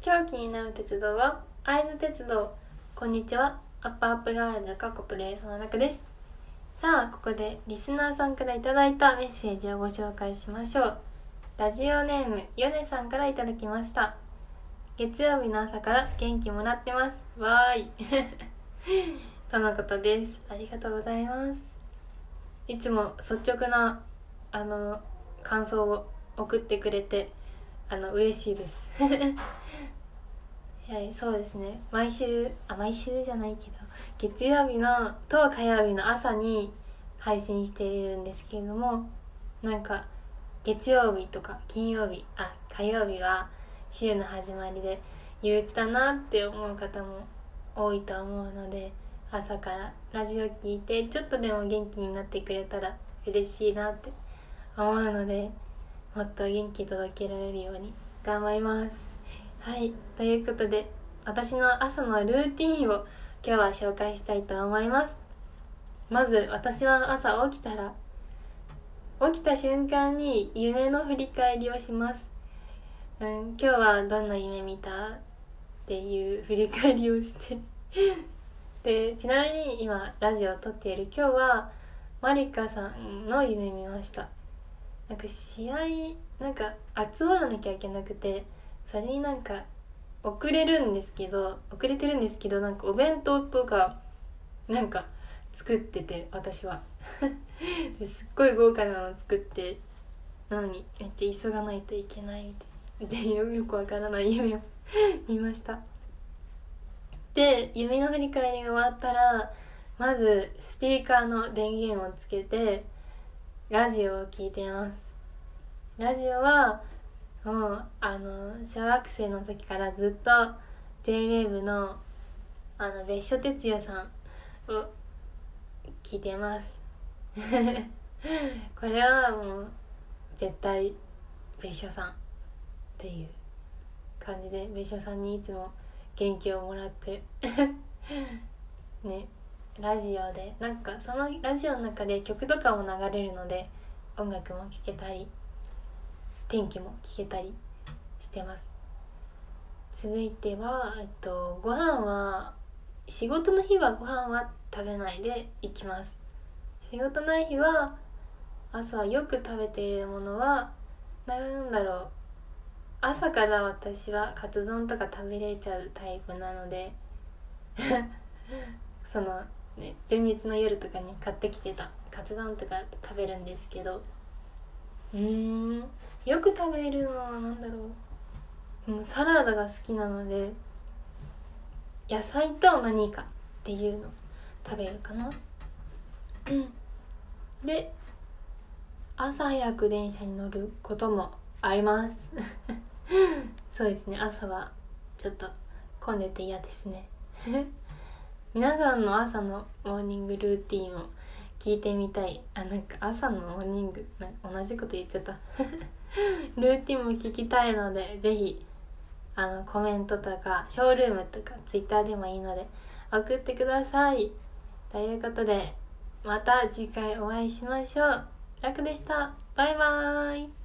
今日気になる鉄道は会津鉄道。こんにちは。アップアップガールズ過去プレイその中です。さあここでリスナーさんからいただいたメッセージをご紹介しましょう。ラジオネームヨネさんからいただきました。月曜日の朝から元気もらってます。わーい。とのことです。ありがとうございます。いつも率直なあの感想を送ってくれてあの嬉しいです。は いそうですね。毎週あ毎週じゃないけど月曜日のと火曜日の朝に配信しているんですけれどもなんか月曜日とか金曜日あ火曜日は週の始まりで憂鬱だなって思う方も多いと思うので朝からラジオ聞いてちょっとでも元気になってくれたら嬉しいなって思うのでもっと元気届けられるように頑張ります。はいということで私の朝のルーティンを今日は紹介したいと思います。まず私は朝起きたら起きた瞬間に夢の振り返りをします、うん、今日はどんな夢見た？っていう振り返りをして。でちなみに今ラジオを撮っている今日はマリカさんの夢見ました。なんか試合なんか集まらなきゃいけなくてそれになんか遅れるんですけど遅れてるんですけどなんかお弁当とかなんか作ってて私は。すっごい豪華なの作ってなのにめっちゃ急がないといけないみたいな。でよくわからない夢を 見ました。で夢の振り返りが終わったらまずスピーカーの電源をつけてラジオを聴いてます。ラジオはもうあの小学生の時からずっと JWAVE のあの別所哲也さんを聞いてます。これはもう絶対別所さんっていう感じで別所さんにいつも元気をもらってラジオでなんかそのラジオの中で曲とかも流れるので音楽も聴けたり天気も聞けたりしてます。続いては、えっと、ご飯は仕事の日はご飯は食べないで行きます。仕事ない日は朝よく食べているものはなんだろう朝から私はカツ丼とか食べれちゃうタイプなので そのね前日の夜とかに買ってきてたカツ丼とか食べるんですけどうんよく食べるのは何だろう。もうサラダが好きなので野菜と何かっていうの食べるかな。で朝早く電車に乗ることもあります。そうですね。朝はちょっと混んでて嫌ですね。皆さんの朝のモーニングルーティンを聞いてみたい。あなんか朝のモーニングな同じこと言っちゃった。ルーティンも聞きたいのでぜひあのコメントとかショールームとかツイッターでもいいので送ってください。ということでまた次回お会いしましょう。楽でした。バイバーイ。